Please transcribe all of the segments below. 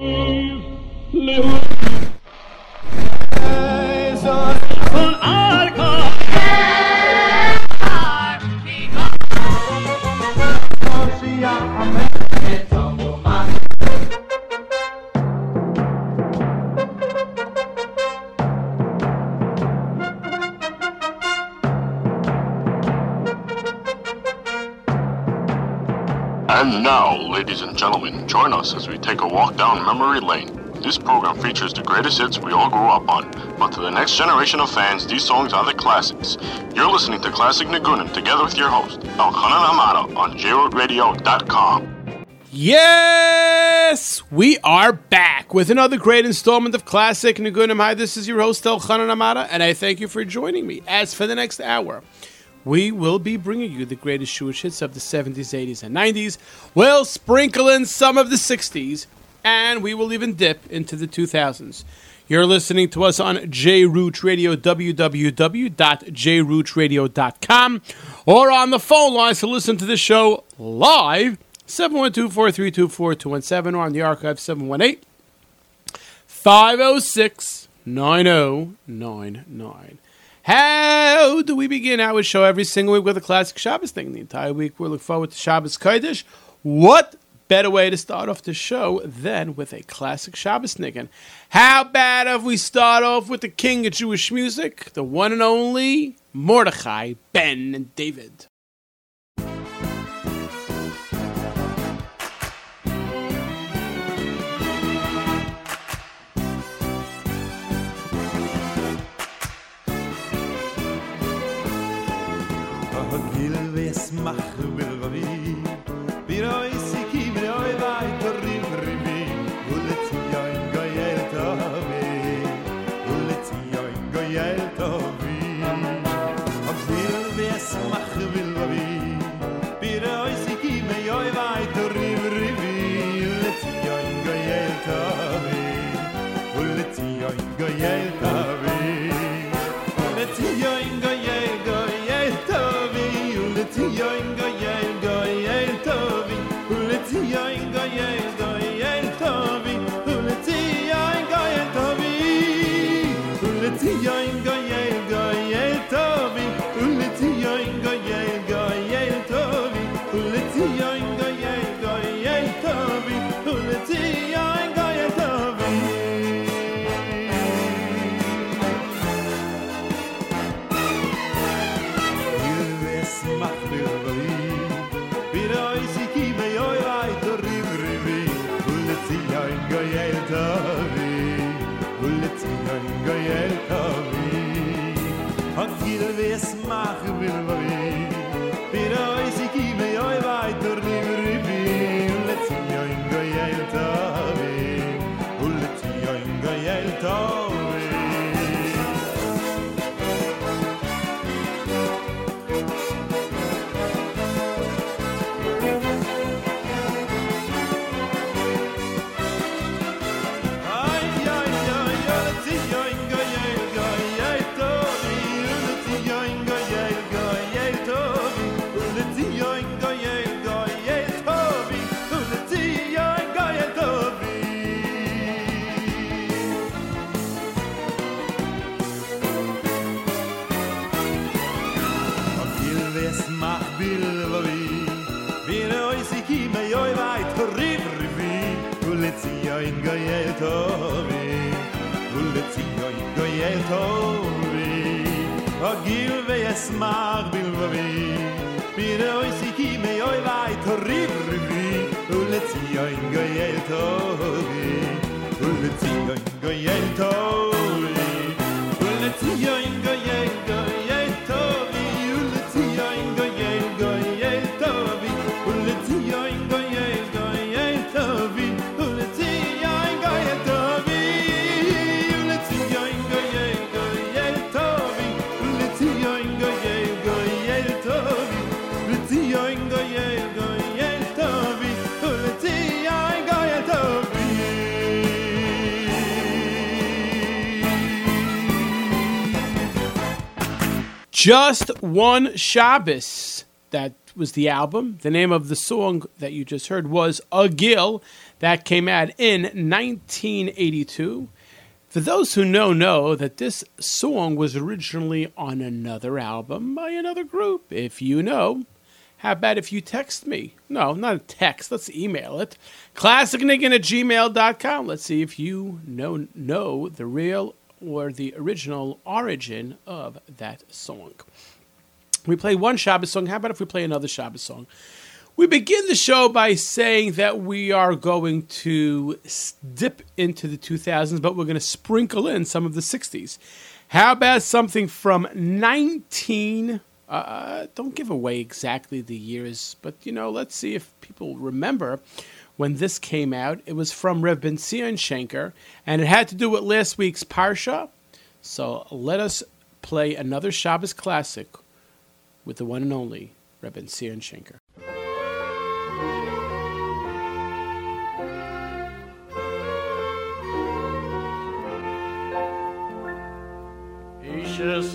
And join us as we take a walk down memory lane. This program features the greatest hits we all grew up on, but to the next generation of fans, these songs are the classics. You're listening to Classic Nagunim together with your host, Elchanan Amata, on JRootRadio.com. Yes, we are back with another great installment of Classic Nagunim. Hi, this is your host Elchanan Amata, and I thank you for joining me. As for the next hour, we will be bringing you the greatest Jewish hits of the 70s, 80s, and 90s. We'll sprinkle in some of the 60s, and we will even dip into the 2000s. You're listening to us on JRoot Radio, www.jrootradio.com, or on the phone lines to listen to the show live, 712-432-4217, or on the archive, 718 506 9099. How do we begin our show every single week with a classic Shabbos thing? The entire week we look forward to Shabbos Kodesh. What better way to start off the show than with a classic Shabbos niggin? How bad if we start off with the king of Jewish music, the one and only Mordechai Ben David? Ves mach vil dir wes mach will wir wir oi sie gib mir oi weit dur ni mir bi let's go in go yel ta bi ul in go yel tovi Ule tzioi goye tovi O gil ve yes mag bil vovi Pire oi siki me oi vai tori vri Ule tzioi goye tovi Ule tzioi goye tovi Just One Shabbos. That was the album. The name of the song that you just heard was A Gill. That came out in 1982. For those who know, know that this song was originally on another album by another group. If you know, how about if you text me? No, not a text. Let's email it. ClassicNiggin at gmail.com. Let's see if you know, know the real or the original origin of that song. We play one Shabbos song. How about if we play another Shabbos song? We begin the show by saying that we are going to dip into the 2000s, but we're going to sprinkle in some of the 60s. How about something from 19. Uh, don't give away exactly the years, but you know, let's see if people remember when this came out. It was from Reb Ben Zion Shenker, and it had to do with last week's Parsha. So let us play another Shabbos classic with the one and only Reb Ben Zion Shenker. es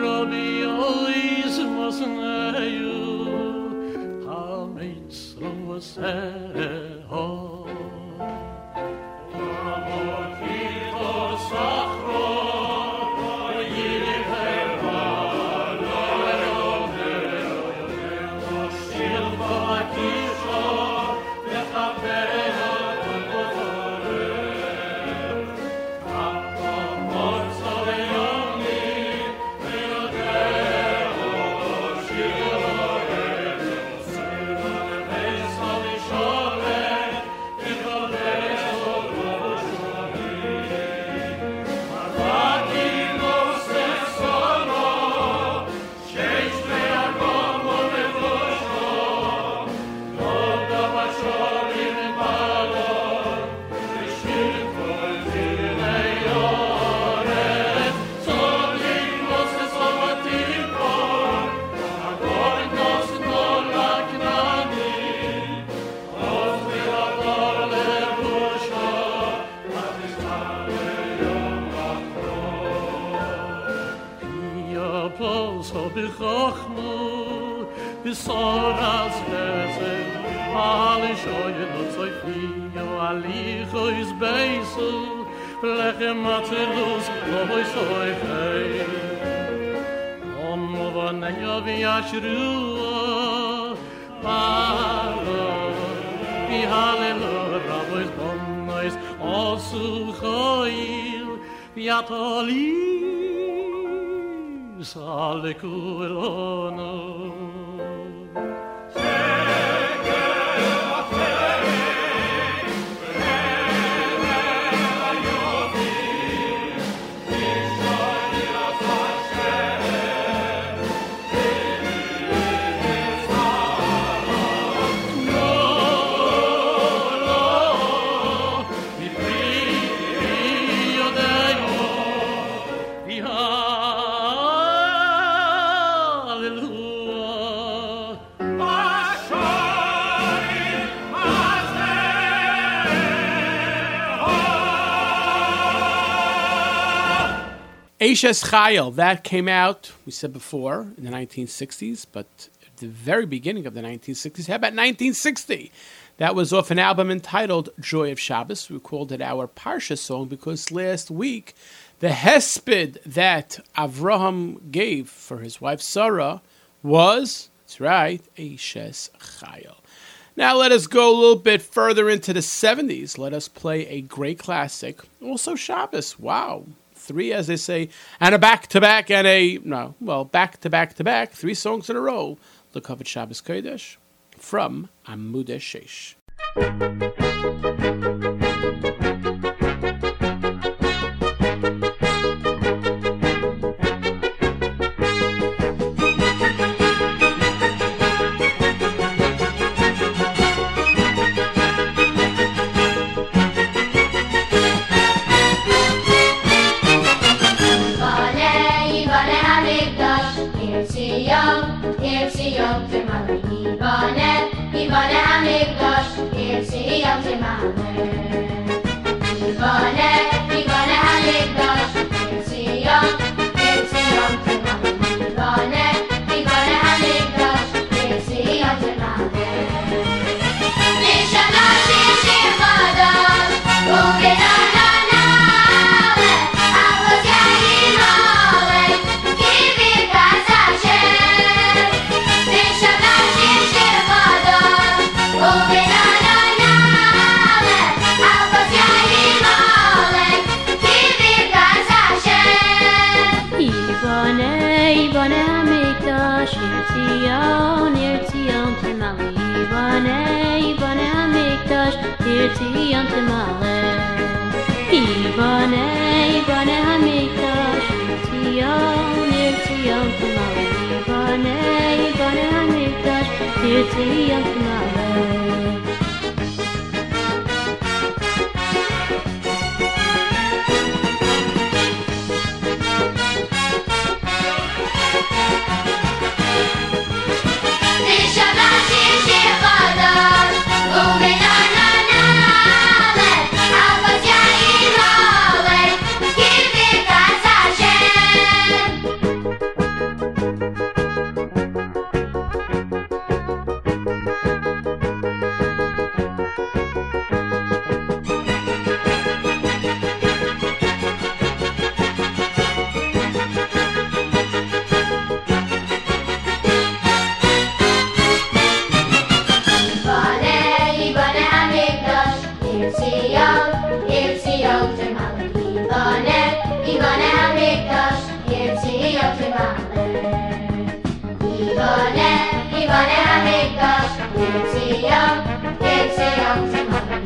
robi oiz mos neyu Ha meitz lo se bichochmu bisoras vezel alle shoye no tsoy fio ali khoiz beisu lechem matzelus loy soy hey om von yo vi ashru palo bi hallelujah rabois bonnois osu khoil viatoli sale culono Ashes Chayil, that came out, we said before, in the 1960s, but at the very beginning of the 1960s. How about 1960? That was off an album entitled Joy of Shabbos. We called it our Parsha song because last week, the hesped that Avraham gave for his wife Sarah was, that's right, Ashes Chayil. Now let us go a little bit further into the 70s. Let us play a great classic. Also Shabbos. Wow. Three, as they say, and a back to back and a, no, well, back to back to back, three songs in a row. Up at Shabbos Kodesh from Amudeh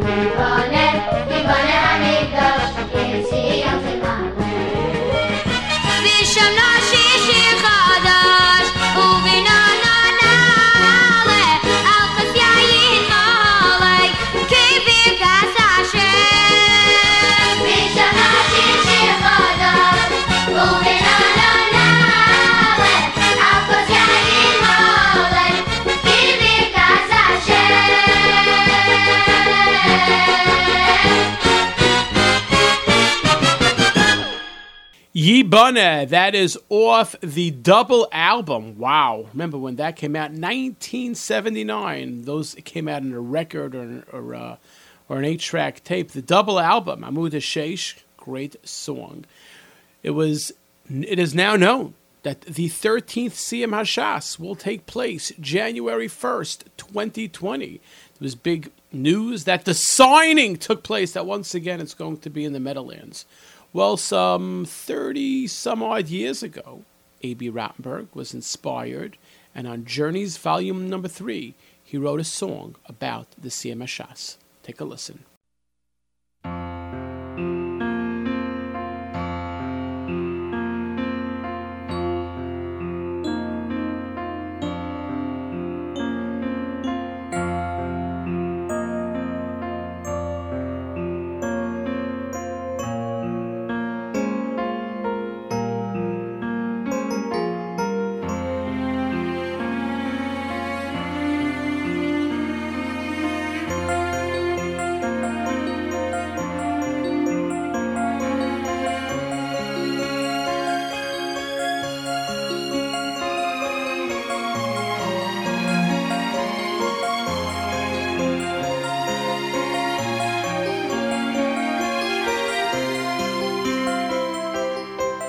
Sheish. Yibane, that is off the double album. Wow. Remember when that came out? 1979. Those came out in a record or, or, uh, or an eight track tape. The double album, Amudeh Sheish, great song. It was. It is now known that the 13th Siyum Hashas will take place January 1st, 2020. There was big news that the signing took place, that once again it's going to be in the Meadowlands. Well, some 30 some odd years ago, Abie Rotenberg was inspired, and on Journeys Volume Number 3, he wrote a song about the Hashas. Take a listen.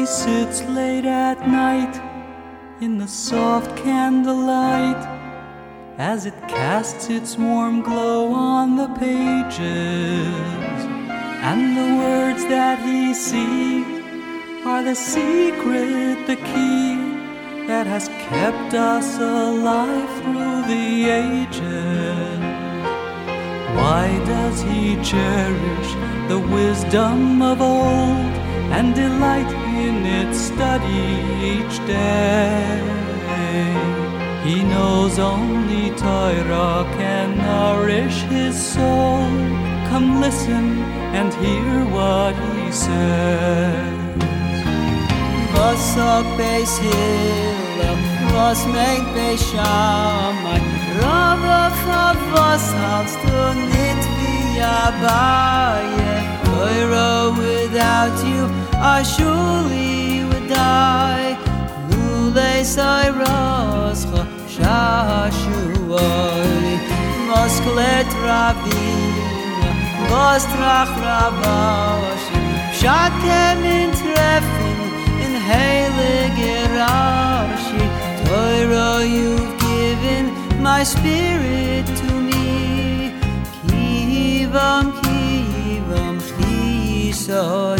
He sits late at night in the soft candlelight as it casts its warm glow on the pages. And the words that he sees are the secret, the key that has kept us alive through the ages. Why does he cherish the wisdom of old? And delight in its study each day? He knows only Torah can nourish his soul. Come listen and hear what he says. Du nicht Torah without you, I surely would die. Lule Sairoscha, Shashuai. Mosklet Ravina, Vostrach Ravashi. Shakem in Treffen, in Heilige Rashi. Torah you've given my spirit to me. Kivam, chisoni.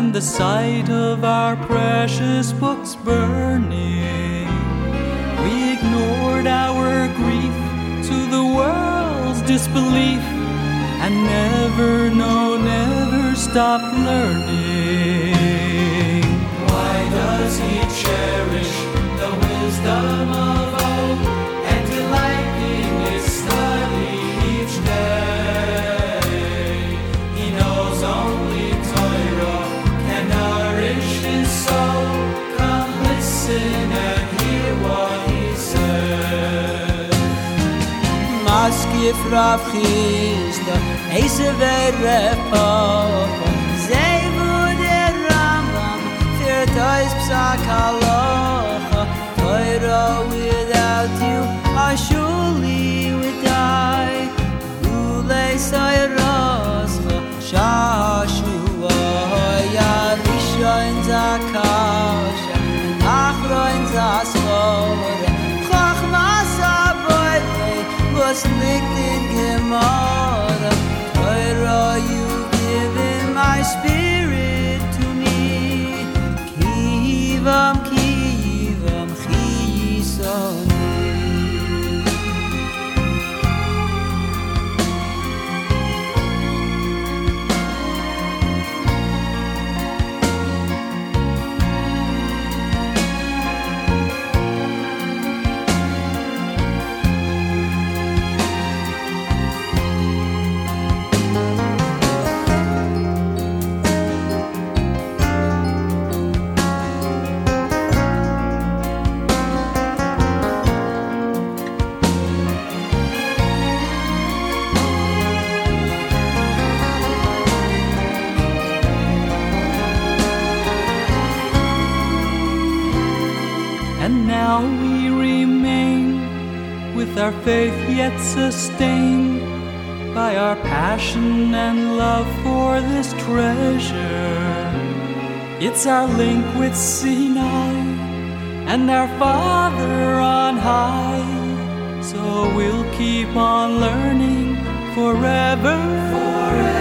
And the sight of our precious books burning. We ignored our grief to the world's disbelief and never, no, never stopped learning. Why does he cherish the wisdom of je vrouw geest Hij ze werden papa. Zij woede er rambam Voor het huis psaak aloha Toiro without you I surely would die. Ule soy rosva Shashua Ya rishon zakasha Achron zaskova in our faith yet sustained by our passion and love for this treasure. It's our link with Sinai and our Father on high. So we'll keep on learning forever. Forever,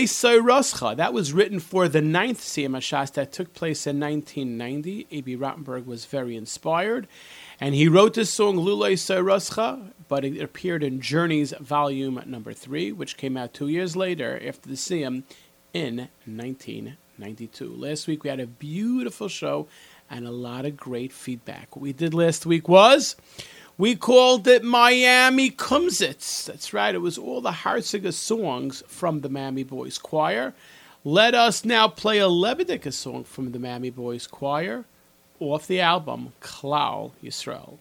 Lule Soiroscha. That was written for the ninth Siyum Hashas that took place in 1990. Abie Rotenberg was very inspired. And he wrote this song, Lule Soiroscha, but it appeared in Journeys Volume Number 3, which came out two years later after the Siyum in 1992. Last week we had a beautiful show and a lot of great feedback. What we did last week was we called it Miami Kumsitz. That's right, it was all the Harziger songs from the Miami Boys Choir. Let us now play a Lebedika song from the Miami Boys Choir off the album Klal Yisrael.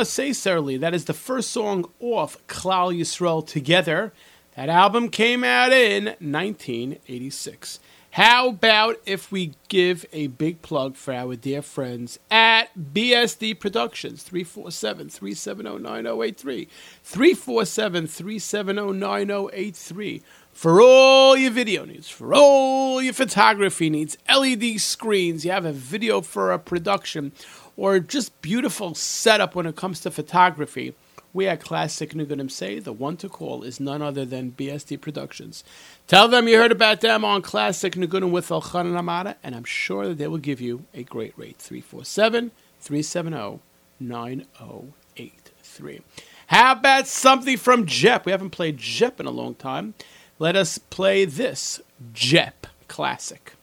Ata Seserli. That is the first song off Klal Yisrael Together. That album came out in 1986. How about if we give a big plug for our dear friends at BSD Productions, 347 370 9083. 347 370 9083. For all your video needs, for all your photography needs, LED screens, you have a video for a production, or just beautiful setup when it comes to photography, we at Classic Nugunim say the one to call is none other than BSD Productions. Tell them you heard about them on Classic Nugunim with Elchanan Amada, and I'm sure that they will give you a great rate 347 370 9083. How about something from Jep? We haven't played Jep in a long time. Let us play this Jep classic.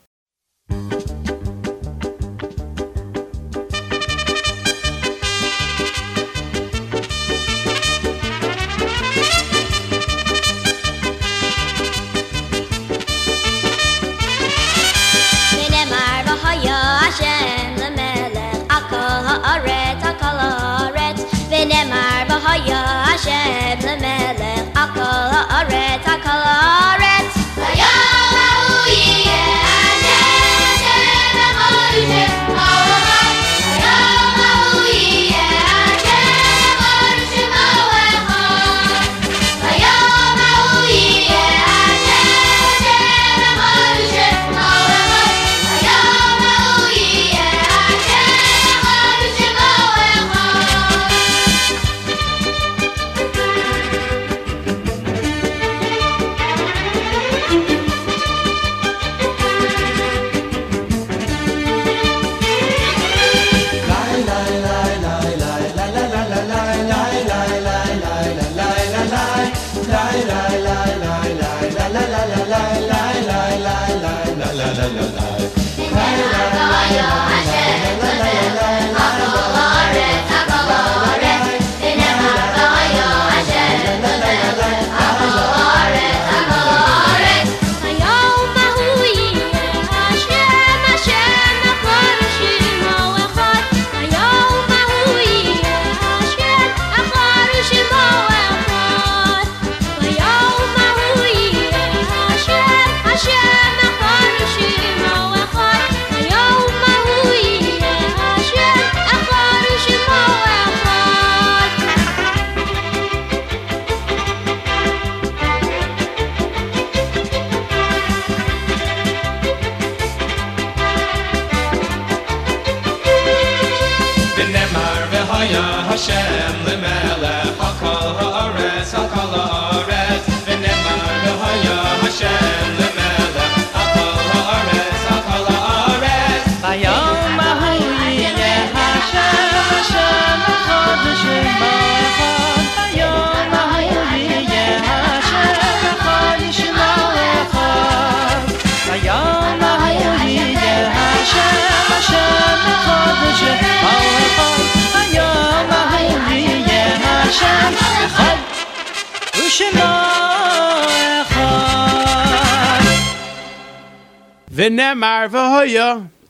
red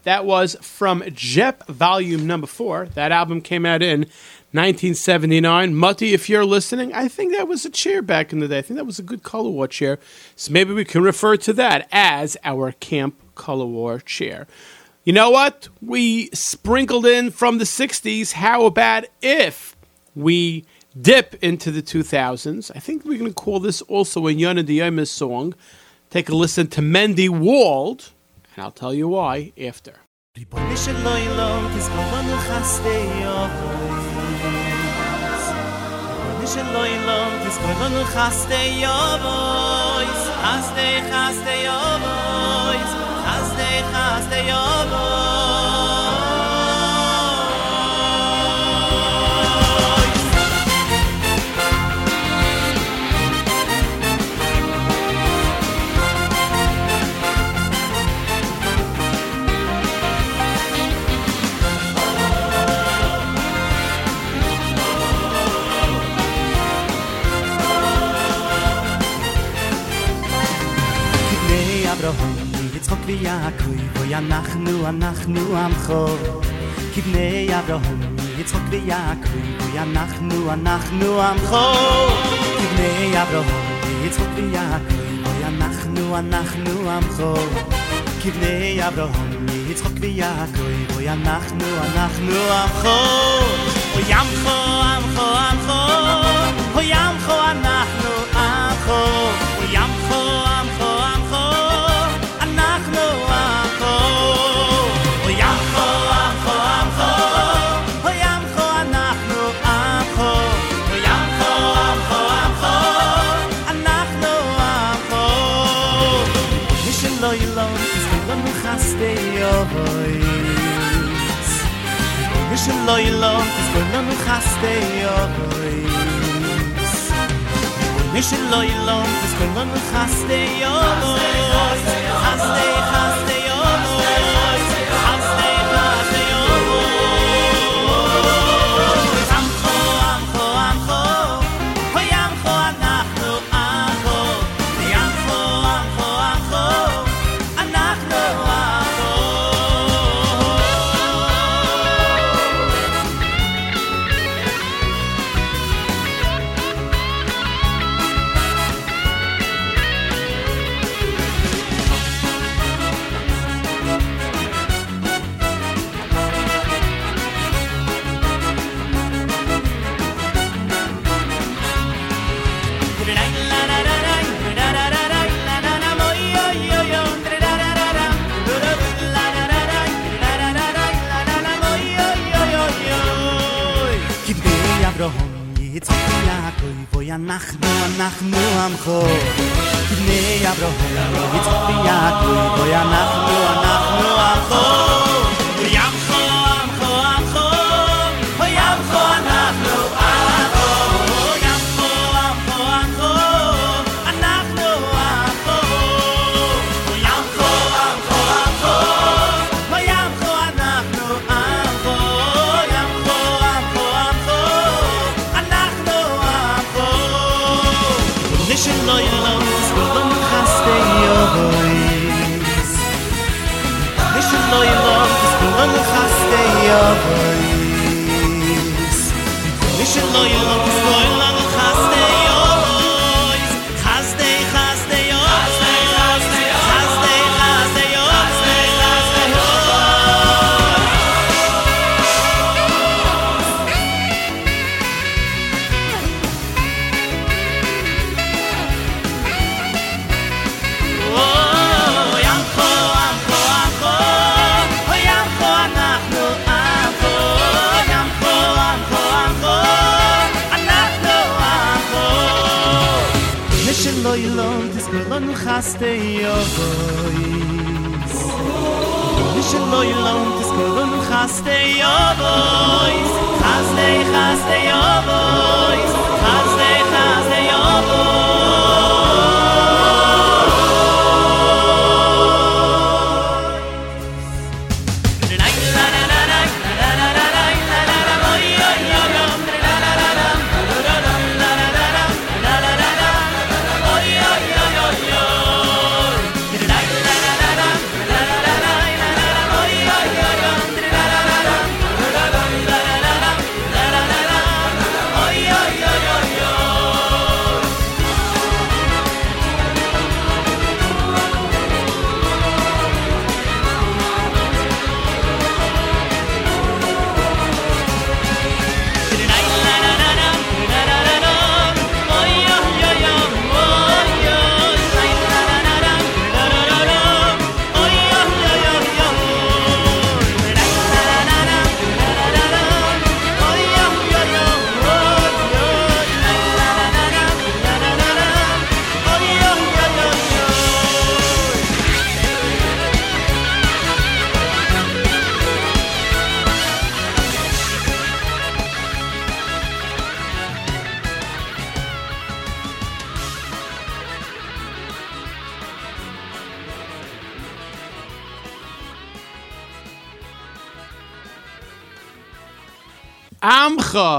That was from Jep Volume Number Four. That album came out in 1979. Mutty, if you're listening, I think that was a chair back in the day. I think that was a good color war chair. So maybe we can refer to that as our Camp Color War chair. You know what? We sprinkled in from the 60s. How about if we dip into the 2000s? I think we're going to call this also a Yonah Diyomis song. Take a listen to Mendy Wald, and I'll tell you why after. אנחנו, עמך. כבני אברהם, יצחוק ויעקב, בואי אנחנו, עמך. כבני אברהם, יצחוק ויעקב, אנחנו, אנחנו עמך. כבני אברהם, יצחוק ויעקב, בואי אנחנו, אנחנו עמך. אוי עמך, עמך, עמך, אוי עמך, loy is going to make us stay on the loy is going to make us stay on the loilon is going אנחנו, אנחנו עמכו. בני אברהם, יצחק ויעקב, אוי אנחנו, אנחנו עמכו תזכור לנו חסדי יובויס חסדי,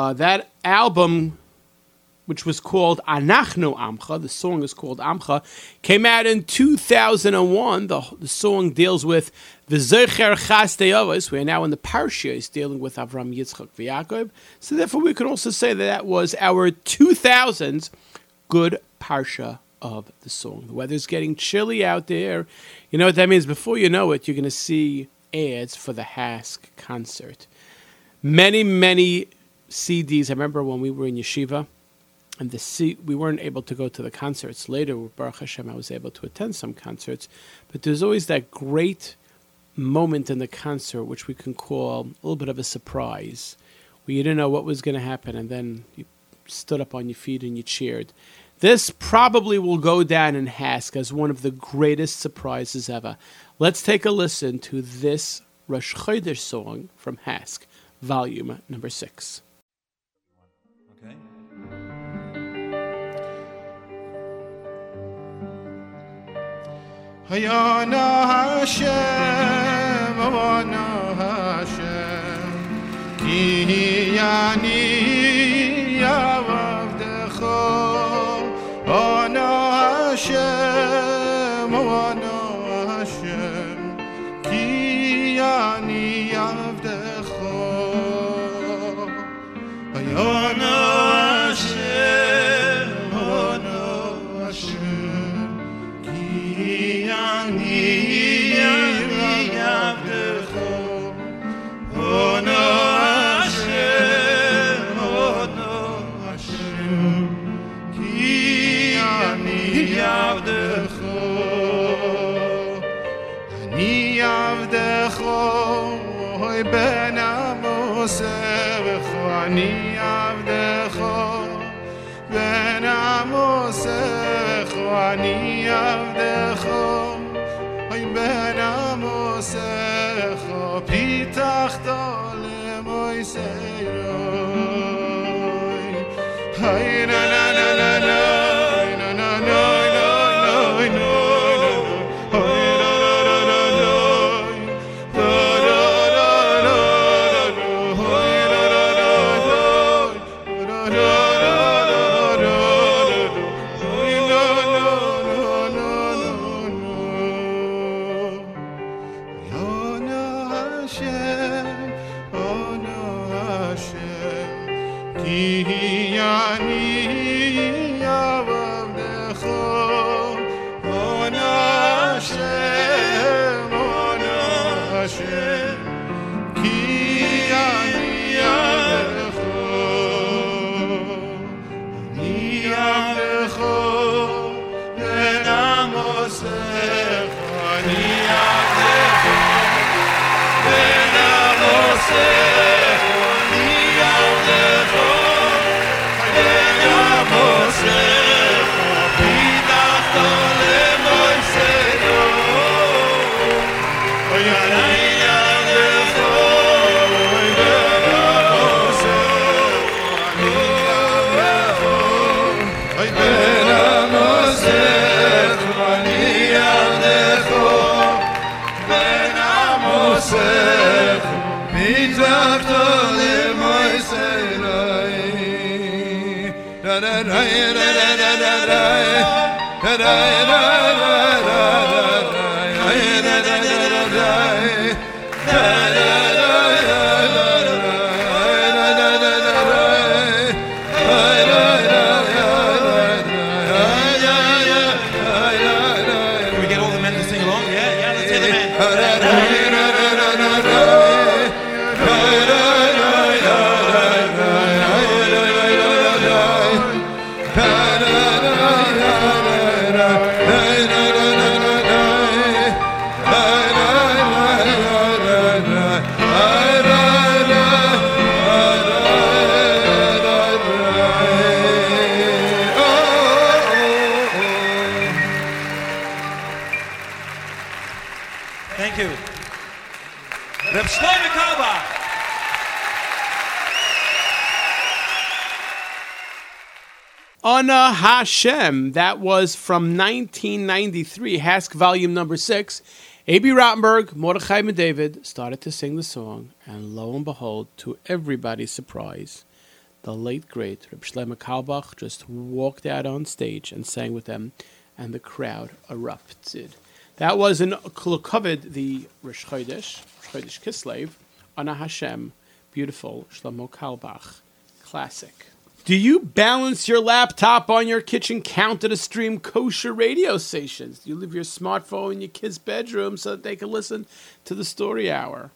Amcha, that album, which was called Anachno Amcha, the song is called Amcha, came out in 2001. The, the song deals with V'zecher Chasdei Avos. We are now in the Parsha, is dealing with Avram Yitzchak V'Yaakov. So therefore, we can also say that that was our 2000s good Parsha of the song. The weather's getting chilly out there. You know what that means? Before you know it, you're going to see ads for the HASC concert many many CDs. I remember when we were in yeshiva, and the C- we weren't able to go to the concerts. Later, Baruch Hashem, I was able to attend some concerts, but there's always that great moment in the concert which we can call a little bit of a surprise, where you didn't know what was going to happen, and then you stood up on your feet and you cheered. This probably will go down in HASC as one of the greatest surprises ever. Let's take a listen to this Rosh Chodesh song from HASC, volume number six. Okay. Hayana Hashem, Havana Hashem, Ki oy ben amos er khani avde kho ben amos er khani avde kho oy ben kho Hashem. That was from 1993, HASC volume number six. Abie Rotenberg, Mordechai and David started to sing the song, and lo and behold, to everybody's surprise, the late great Reb Shlomo Carlebach just walked out on stage and sang with them, and the crowd erupted. That was in Klukovid, the Rosh Chodesh, Rosh Chodesh Kislev, Ana Hashem, beautiful Shlomo Carlebach, classic. Do you balance your laptop on your kitchen counter to stream kosher radio stations? Do you leave your smartphone in your kid's bedroom so that they can listen to the story hour?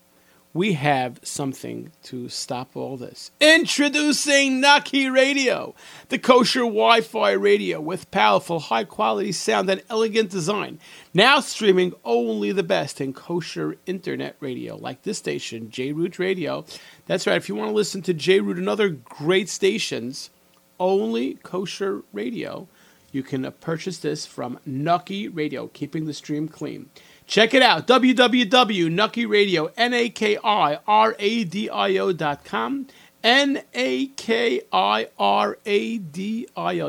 We have something to stop all this. Introducing Naki Radio, the kosher Wi Fi radio with powerful, high quality sound and elegant design. Now streaming only the best in kosher internet radio, like this station, J Root Radio. That's right, if you want to listen to J Root and other great stations, only kosher radio, you can purchase this from Naki Radio, keeping the stream clean. Check it out, www.nucky.radio, N-A-K-I-R-A-D-I-O dot com, N-A-K-I-R-A-D-I-O.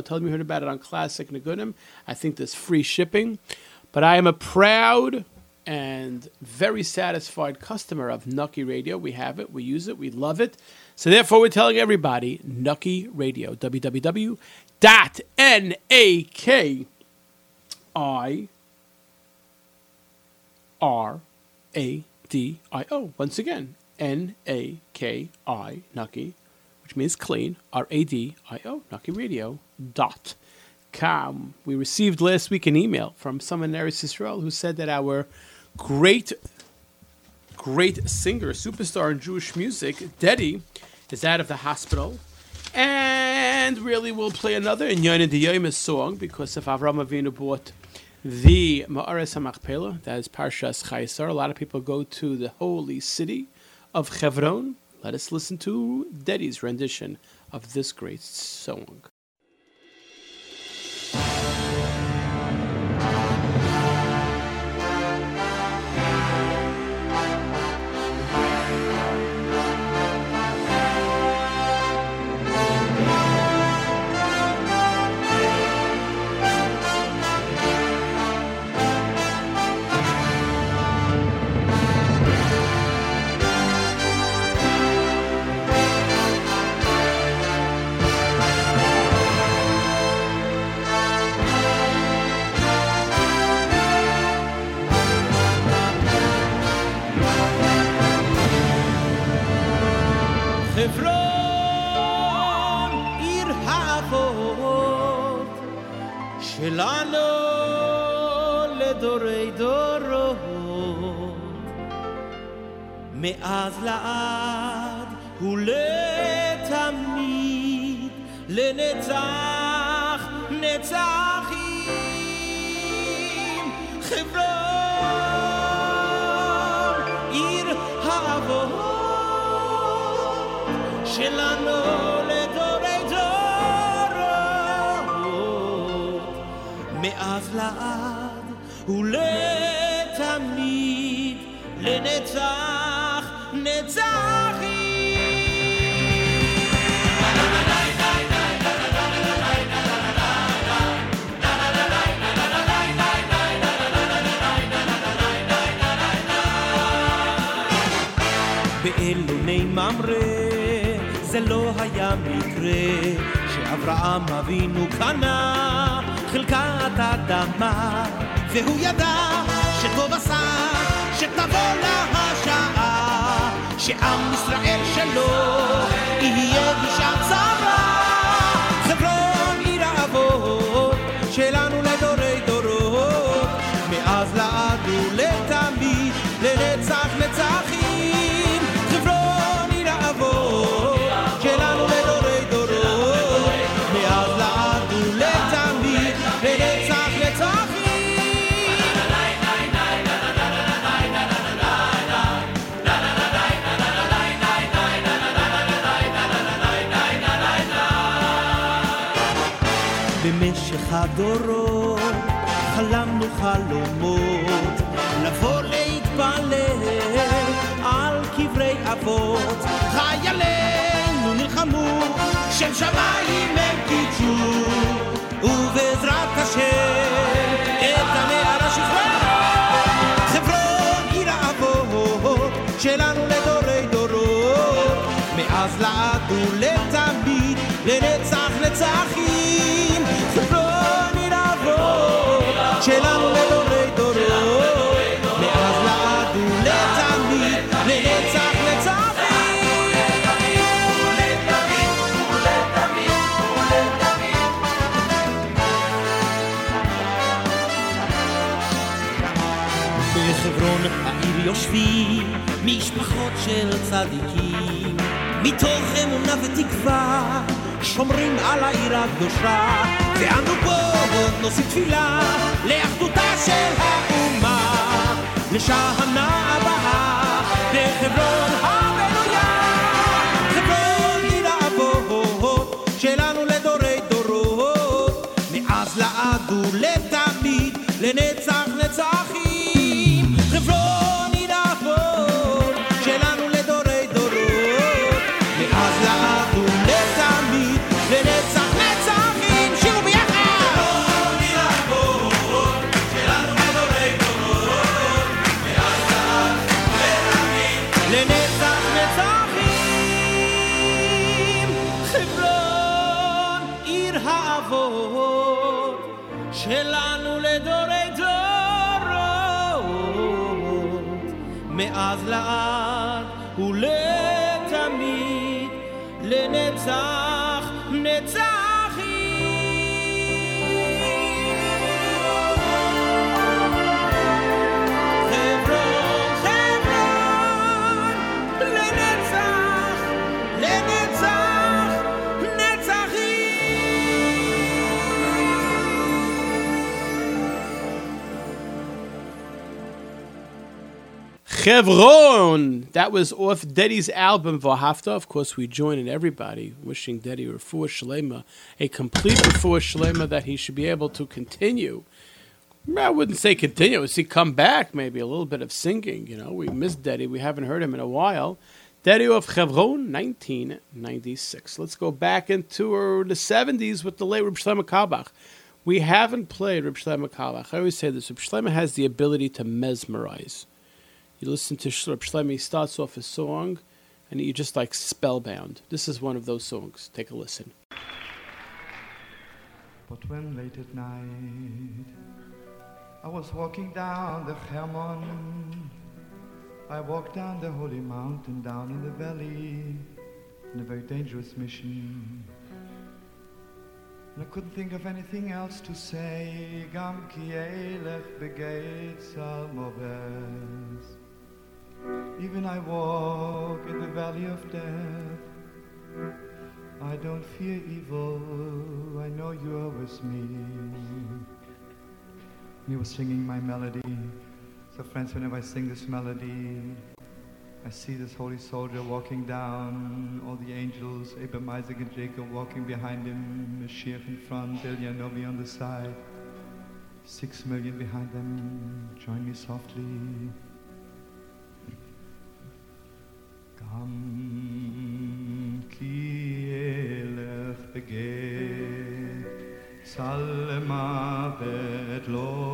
Tell them you heard about it on Classic Nagunim. I think there's free shipping. But I am a proud and very satisfied customer of Naki Radio. We have it, we use it, we love it. So therefore, we're telling everybody, Naki Radio, www.n-a-k-i R A D I O. Once again, N A K I Nucky, which means clean, R A D I O, Naki Radio dot com. We received last week an email from someone in Israel who said that our great, great singer, superstar in Jewish music, Dedi, is out of the hospital. And really, we'll play another Inyan and Diyomis song because if Avram Avinu bought the Ma'ares HaMachpelah, that is Parshas Chaisar. A lot of people go to the holy city of Chevron. Let us listen to Dedi's rendition of this great song. הדורות חלמנו חלומות לבוא להתפלל על קברי אבות. חיילינו נלחמו שם שמיים הם קידשו ובעזרת השם את הנערה שחררה חברון עיר האבות שלנו לדורי דורות מאז לעד ולתמיד לנצח נצחים שלנו לדורי דורות מאז לעד ולתמיד לנצח נצחים בחברון העיר יושבים משפחות של צדיקים. מתוך אמונה ותקווה שומרים על העיר הקדושה. ואנו פה נושאים תפילה לאחדותה של האומה. לשנה הבאה בחברון הבנויה חברון עיר האבות שלנו לדורי דורות. מאז לעד ולתמיד לנצח מאז לעד ולתמיד לנצח נצחים Chevron. That was off Dedi's album Vahafta. Of course, we join in everybody wishing Dedi Refuah Shalema a complete Refuah Shalema that he should be able to continue. I wouldn't say continue. Is he come back? Maybe a little bit of singing. You know, we missed Dedi. We haven't heard him in a while. Dedi of Chevron, 1996. Let's go back into the 70s with the late Reb Shlomo Carlebach. We haven't played Reb Shlomo Carlebach. I always say this. Reb has the ability to mesmerize. You listen to Shlomo, he starts off a song, and you're just like spellbound. This is one of those songs. Take a listen. But when late at night I was walking down the Hermon, I walked down the holy mountain, down in the valley, in a very dangerous mission. And I couldn't think of anything else to say. Gam ki elech begeit salmoves. Even I walk in the valley of death. I don't fear evil. I know you are with me. He was singing my melody. So, friends, whenever I sing this melody, I see this holy soldier walking down, all the angels, Abraham, Isaac, and Jacob walking behind him, Mashiach in front, Elianobi on the side. Six million behind them. Join me softly. Salma vet lo,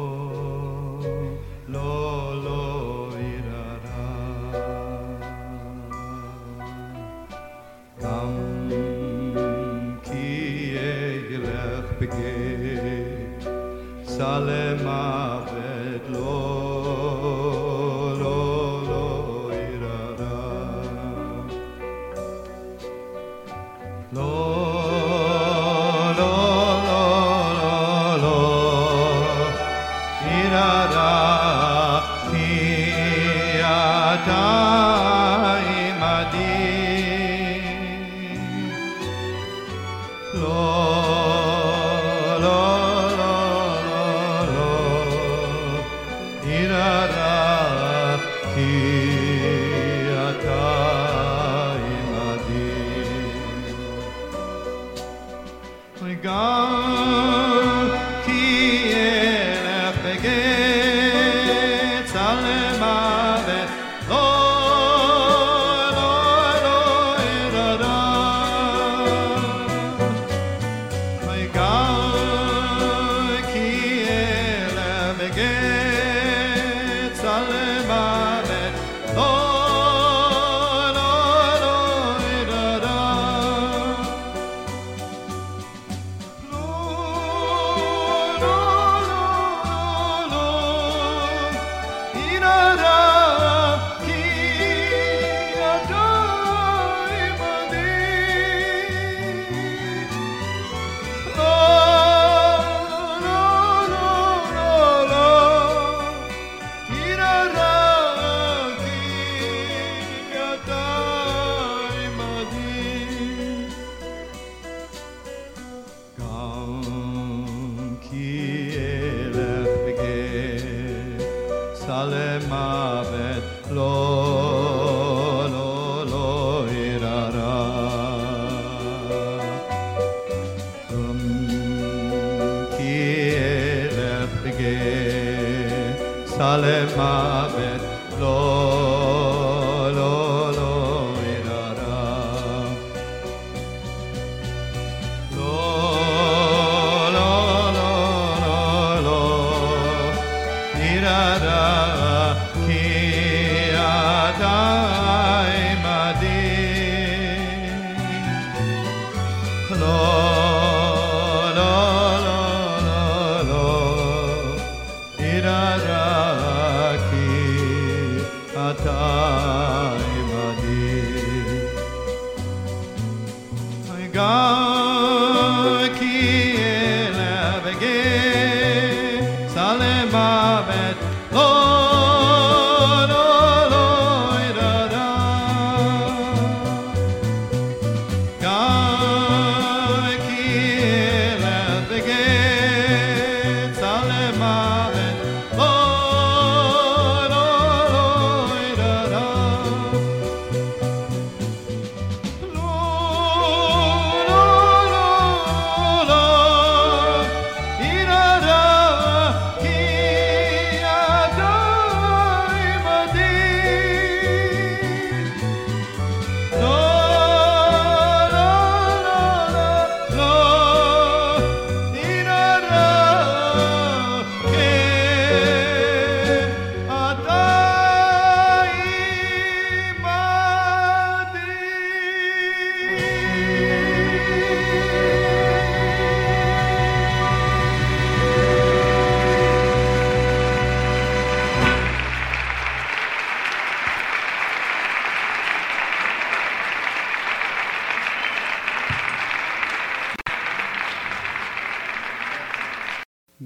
Salem Ave.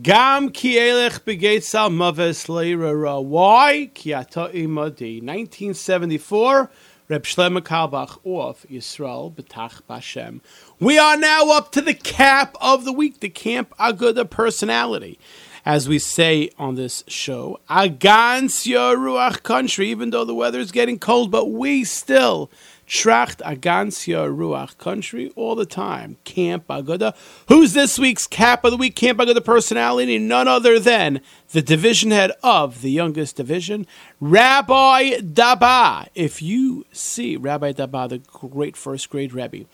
Gam ki elech begetzal maves leirara. Why? Ki ata imadi. 1974. Reb Shlomo Carlebach off Yisrael Bashem. We are now up to the cap of the week, the Camp Aguda personality. As we say on this show, Agans Ruach country, even though the weather is getting cold, but we still tracht Agansya Ruach country all the time. Camp Aguda. Who's this week's cap of the week? Camp Aguda personality? None other than the division head of the youngest division, Rabbi Daba. If you see Rabbi Daba, the great first grade Rebbe,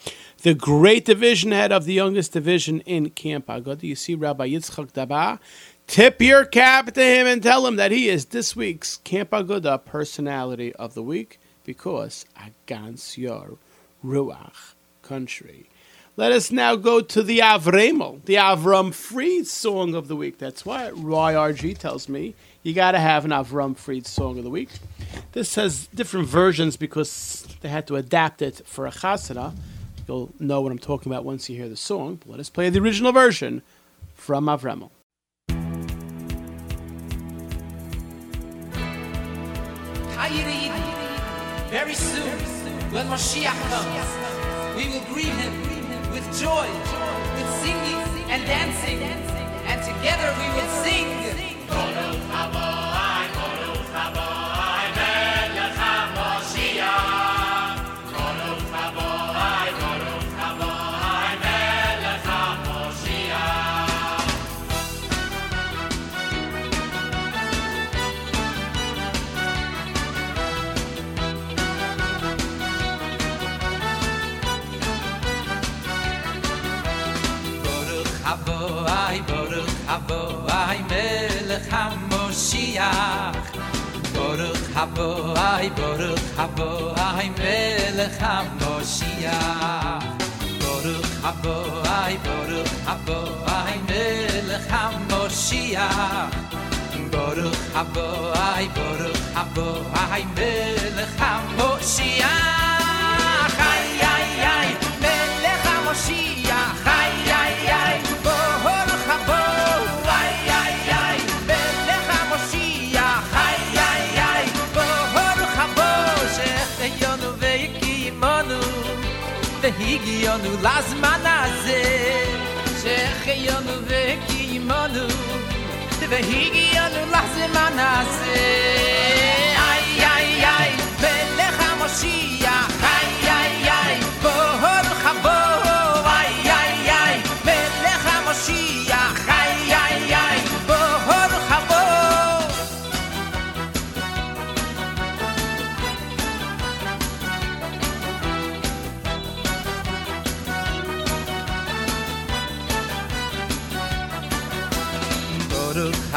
the great division head of the youngest division in Camp Aguda, you see Rabbi Yitzchak Daba. Tip your cap to him and tell him that he is this week's Camp Aguda personality of the week because Agans Yor Ruach country. Let us now go to the Avremel, the Avram Fried song of the week. That's why Roy RG tells me you got to have an Avram Fried song of the week. This has different versions because they had to adapt it for a chasana. You'll know what I'm talking about once you hear the song. Let us play the original version from Avremel. Very soon, when Mashiach comes, we will greet him with joy, with singing and dancing, and together we will sing. HaMoshiach Baruch habo ay Baruch habo ay Melech HaMoshiach Baruch habo ay Baruch habo ay Melech HaMoshiach Baruch habo ay Baruch habo ay Melech HaMoshiach Vehigiyonu lazman hazeh Ay ay ay Melech HaMoshiach Ay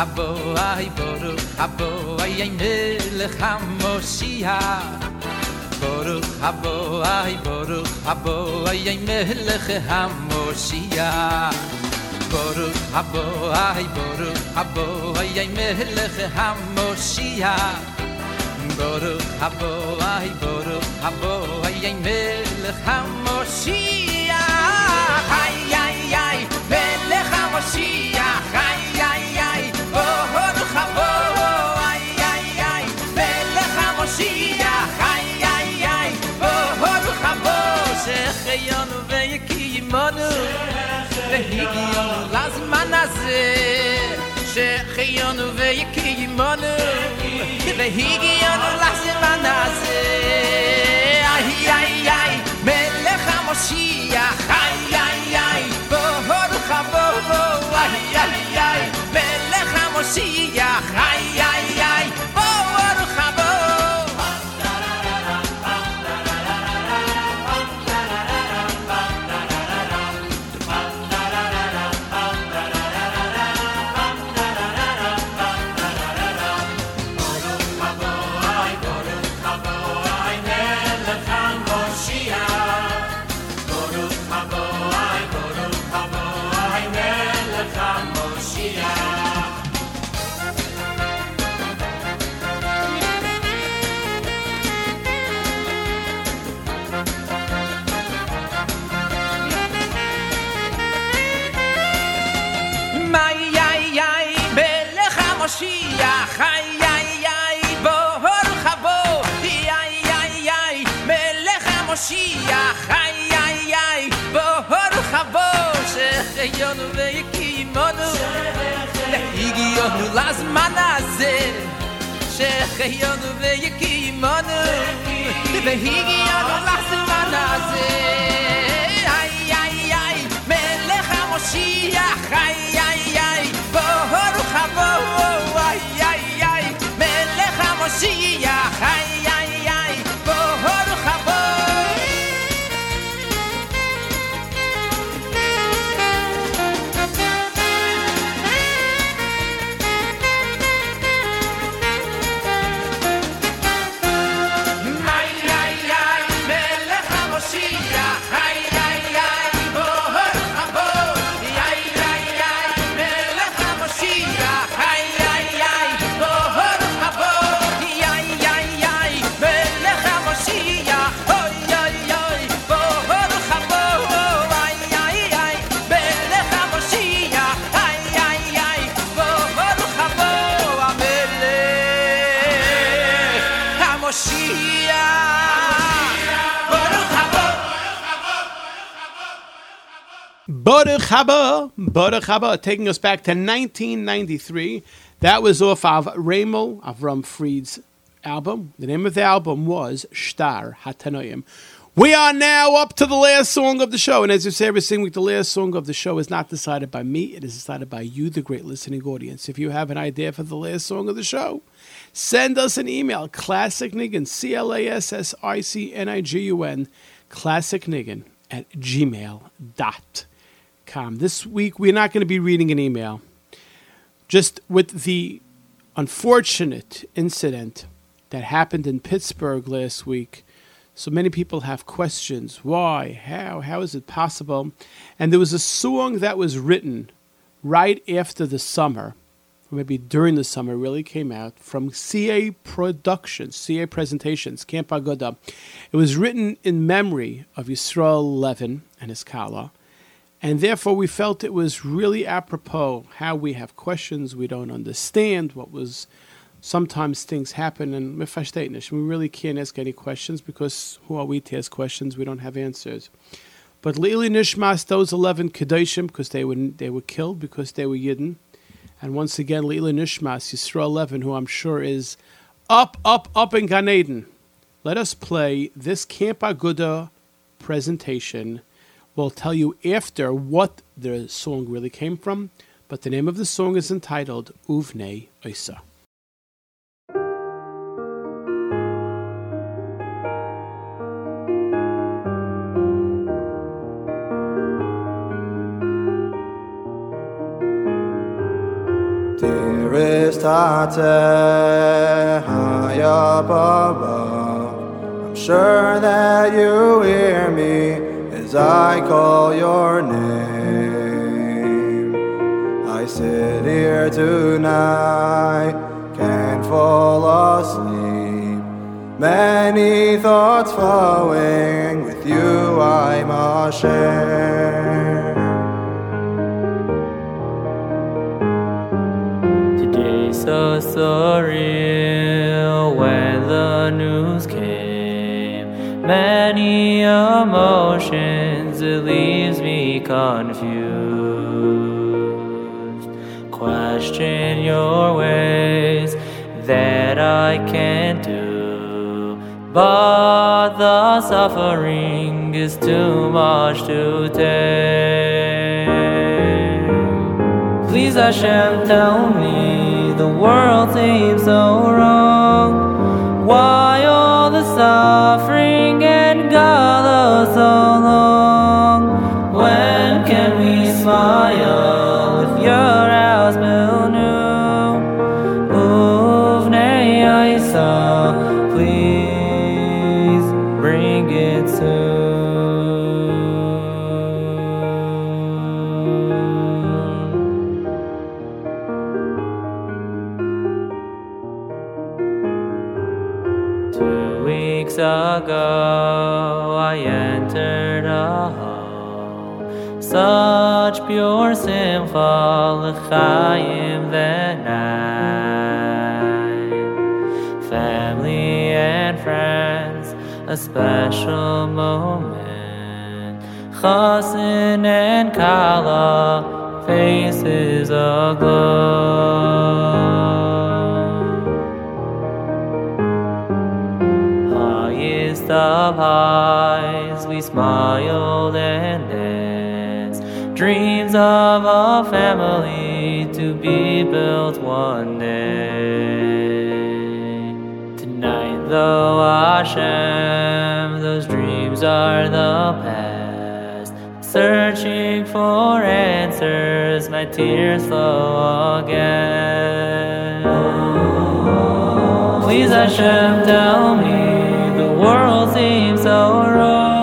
abo ay boru abo ay ay nel khamoshia boru abo ay boru abo ay ay mel khamoshia boru abo ay boru abo ay ay mel khamoshia boru abo ay boru abo ay ay mel ay ay ay mel khamoshia ze khiyonu ve yekiyimanu ve higiyonu lasim Baruch Haba, Baruch Haba, taking us back to 1993. That was off of Ramo Avram Fried's album. The name of the album was Shtar Hatanoim. We are now up to the last song of the show. And as you say every single week, the last song of the show is not decided by me, it is decided by you, the great listening audience. If you have an idea for the last song of the show, send us an email, Classic Nigun, C L A S S I C N I G U N, Classic Nigun at gmail.com. This week, we're not going to be reading an email. Just with the unfortunate incident that happened in Pittsburgh last week, so many people have questions. Why? How? How is it possible? And there was a song that was written right after the summer, maybe during the summer, really came out from CA Productions, CA Presentations, Camp Aguda. It was written in memory of Yisrael Levin and his Kala. And therefore, we felt it was really apropos how we have questions we don't understand, what was sometimes things happen, and. We really can't ask any questions because who are we to ask questions? We don't have answers. But Lili Nishmas, those 11 Kedoshim, because they were, they were killed because they were Yidden. And once again, Leila Nishmas, Yisrael Levin, who I'm sure is up, up, up in Gan Eden. Let us play this Camp Aguda presentation. We'll tell you after what the song really came from, but the name of the song is entitled Uvnei Isa. Dearest Tate, Haya Baba, I'm sure that you hear me as I call your name. I sit here tonight, can't fall asleep. Many thoughts flowing with you, I'm. Today so surreal when the news came. Many emotions, it leaves me confused. Question your ways that I can't do. But the suffering is too much to take. Please Hashem, tell me the world seems so wrong. Why all the suffering and galus so long? When can we smile with your house built ago, I entered a hall. Such pure simcha l'chaim that night. Family and friends a special moment. Chasin and Kala, faces aglow. Of highs, we smiled and danced. Dreams of a family to be built one day. Tonight, though Hashem, those dreams are the past. Searching for answers, my tears flow again. Please Hashem, tell me world seems so wrong.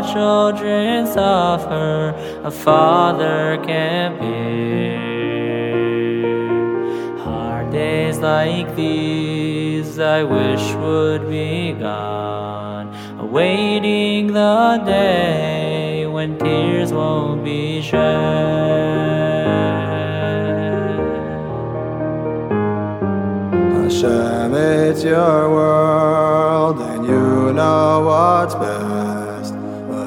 Watch children suffer, a father can bear. Hard days like these, I wish would be gone, awaiting the day when tears won't be shed. Hashem, it's your world, and you know what's best.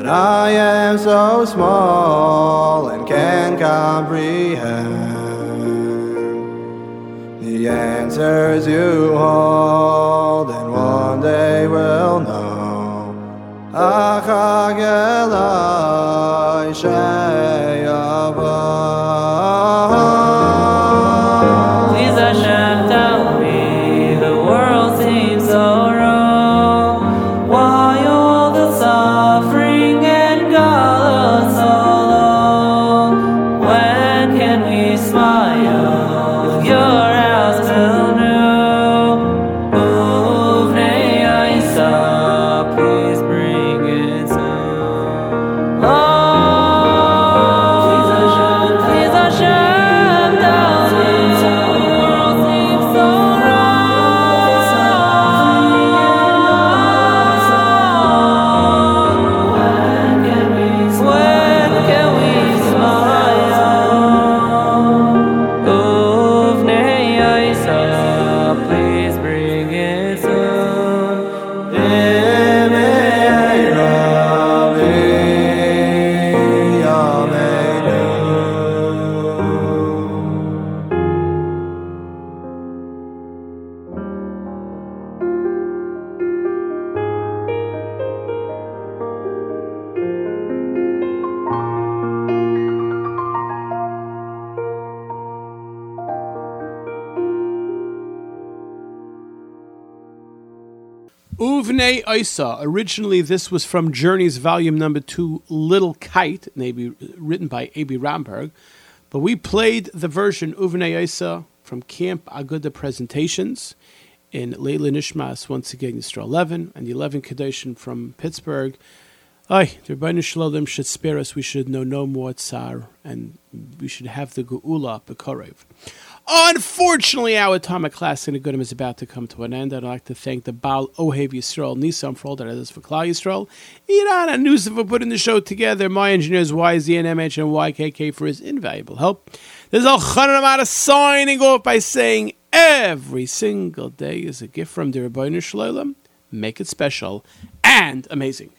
I am so small and can't comprehend the answers you hold, and one day we'll know. Isa. Originally, this was from Journey's volume number two, Little Kite, maybe written by Abie Rotenberg. But we played the version Uvnei Isa from Camp Aguda Presentations in Leila Nishmas, once again, Yisrael Levin, and the 11 Kedoshim from Pittsburgh. Ay, the Ribono Shel Olam should spare us. We should know no more tsar, and we should have the Geula B'Korev. Unfortunately, our atomic class in Agudim is about to come to an end. I'd like to thank the Baal Ohev Yisrael Nisam for all that is for Klal Yisrael. Iran and for putting the show together. My engineers YZ and MH and YKK for his invaluable help. There's Al Khanan signing off by saying every single day is a gift from the Ribono Shel Olam. Make it special and amazing.